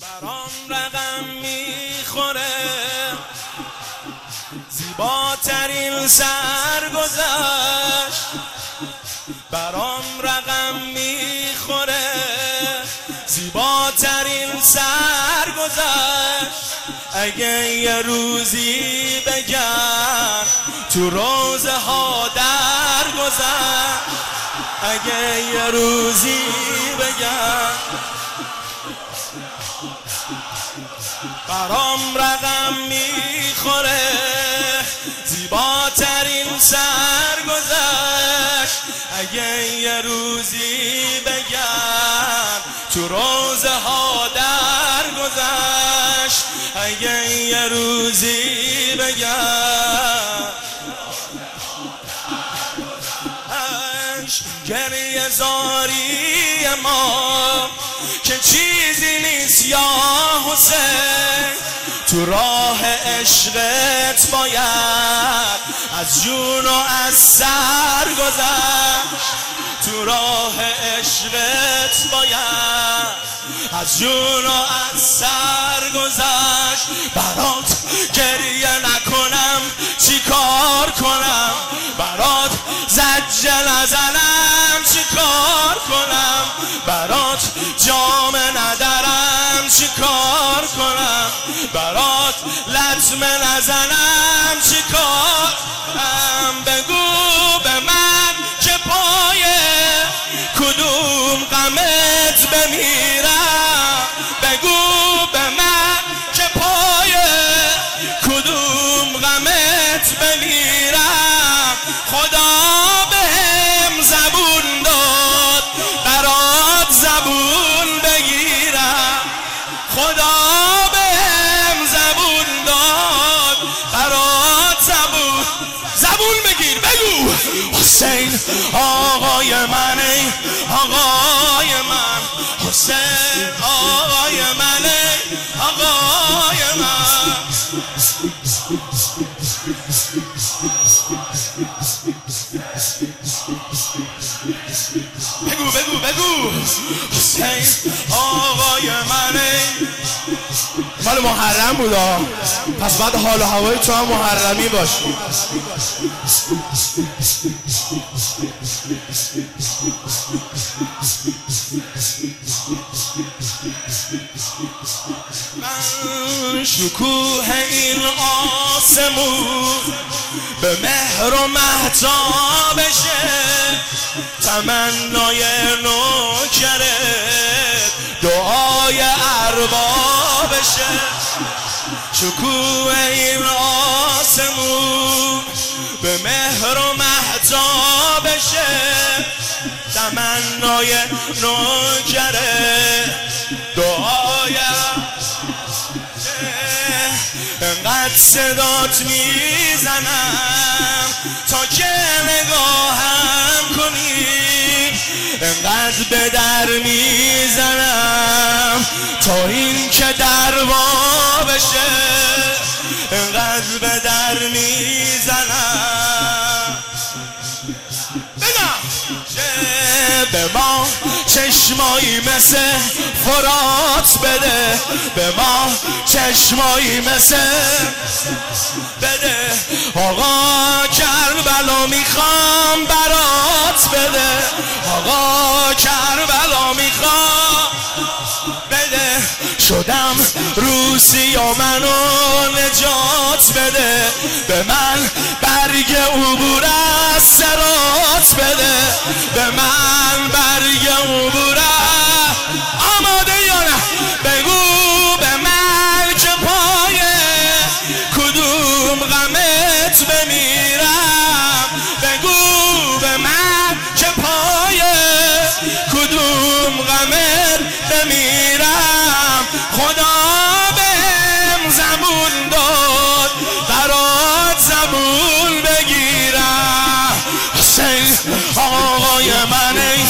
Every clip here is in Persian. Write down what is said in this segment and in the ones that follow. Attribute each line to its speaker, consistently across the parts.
Speaker 1: برام رقم می‌خوره. زیباترین سرگذشت برام رقم می‌خوره. زیباترین سرگذشت اگه یه روزی بگن تو روزه ها درگذشت. اگه یه روزی بگن برام رقم می‌خوره. زیباترین سرگذشت اگه یه روزی بگن تو روزه ها درگذشت اگه یه روزی بگن گریه زاری ما که چیزی نیست یا حسین تو راه عشقت باید از جون و از سر گذشت. تو راه عشقت باید از جون و از سر گذشت. برات گریه نکنم چی کار کنم؟ برات زجه نزنم چی کار کنم؟ برات ندارم چی کار کنم. برات لطمه نزنم. چی کار کنم؟ بگو. حسین آقای من ای بگو بگو بگو. حسین آقای من ای
Speaker 2: مال محرم بودا پس بعد حال و هوای تو هم محرمی باشی.
Speaker 1: من شکوه این آسمون به مهر و محتابشه تمنای نوکرت دعای اربابشه شکوه این آسمون به مهر و محتابشه تمنای نوکرت دعای انقدر صدات می‌زنم تا که نگاهم کنی. انقدر به در می‌زنم تا این که در وا بشه انقدر به در می‌زنم. بگم به ما چشمایی مثل فرات بده به ما چشمایی مثل بده. آقا کربلا می‌خوام برات بده. آقا کربلا می‌خوام شدم. روسی و منو نجات بده. به من برگ عبور از سرات بده. به من برگ عبور آماده یا نه؟ بگو به من که پای کدوم غمت بمیرم؟ بگو به من که پای کدوم غمت بمیرم؟ خدا بهم زبون داد برات زبون بگیرم. حسین آقای من ای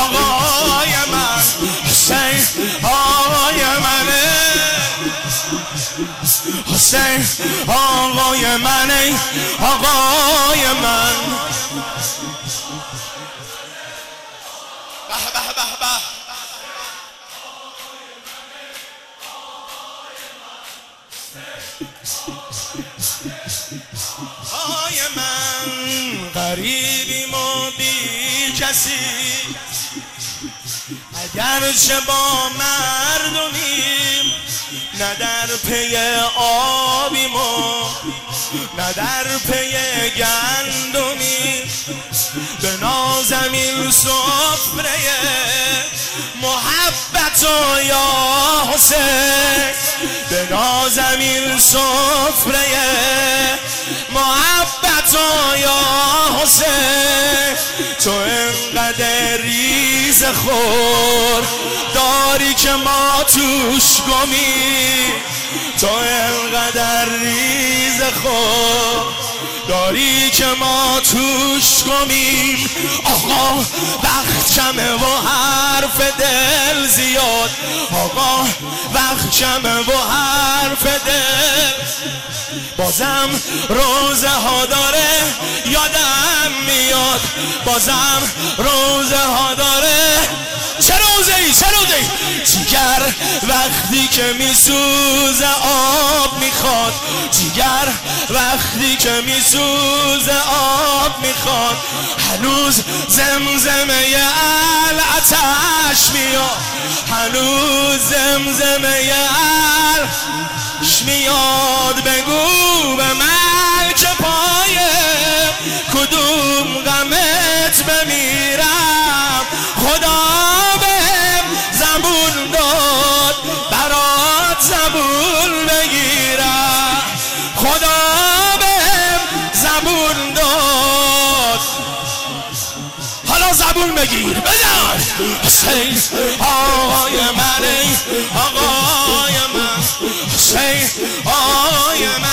Speaker 1: آقای من حسین آقای من حسین آقای من ای آقای من. کسی. اگرچه با مردمیم نه در پی آبیم و نه در پی گندمی. به نازمین سفره محبت و یا حسین. به نازمین سفره محبت و یا حسین تو انقدر ریز خور داری که ما توش گمی تو انقدر ریز خور داری که ما توش گمیم. آقا وقت کمه و حرف دل زیاد. آقا وقت کمه و حرف دل. بازم روزه ها داره یادم میاد. بازم روزه ها داره ای روزه ای جیگر وقتی که میسوزه آب می‌خواد. جیگر وقتی که میسوزه آب می‌خواد. هنوز زمزمه العتش میاد. هنوز زمزمه العتش میاد. بگو به من. قبول بگیر بزن حسین آقای من آقای من. حسین آقای من.